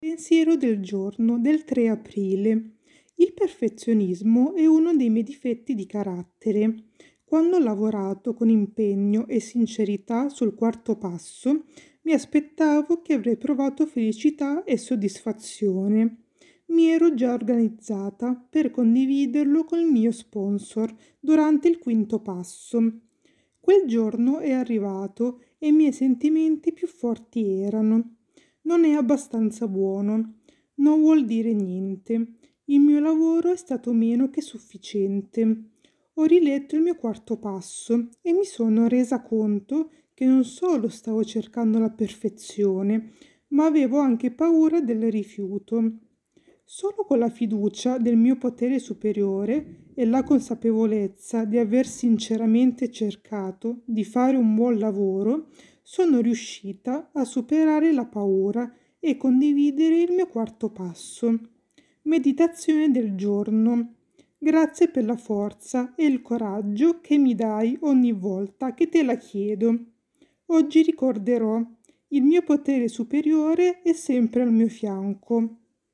Pensiero del giorno del 3 aprile. Il perfezionismo è uno dei miei difetti di carattere. Quando ho lavorato con impegno e sincerità sul quarto passo, mi aspettavo che avrei provato felicità e soddisfazione. Mi ero già organizzata per condividerlo col mio sponsor durante il quinto passo. Quel giorno è arrivato e i miei sentimenti più forti erano non è abbastanza buono. Non vuol dire niente. Il mio lavoro è stato meno che sufficiente. Ho riletto il mio quarto passo e mi sono resa conto che non solo stavo cercando la perfezione, ma avevo anche paura del rifiuto. Solo con la fiducia del mio potere superiore e la consapevolezza di aver sinceramente cercato di fare un buon lavoro, sono riuscita a superare la paura e condividere il mio quarto passo. Meditazione del giorno. Grazie per la forza e il coraggio che mi dai ogni volta che te la chiedo. Oggi ricorderò, il mio potere superiore è sempre al mio fianco.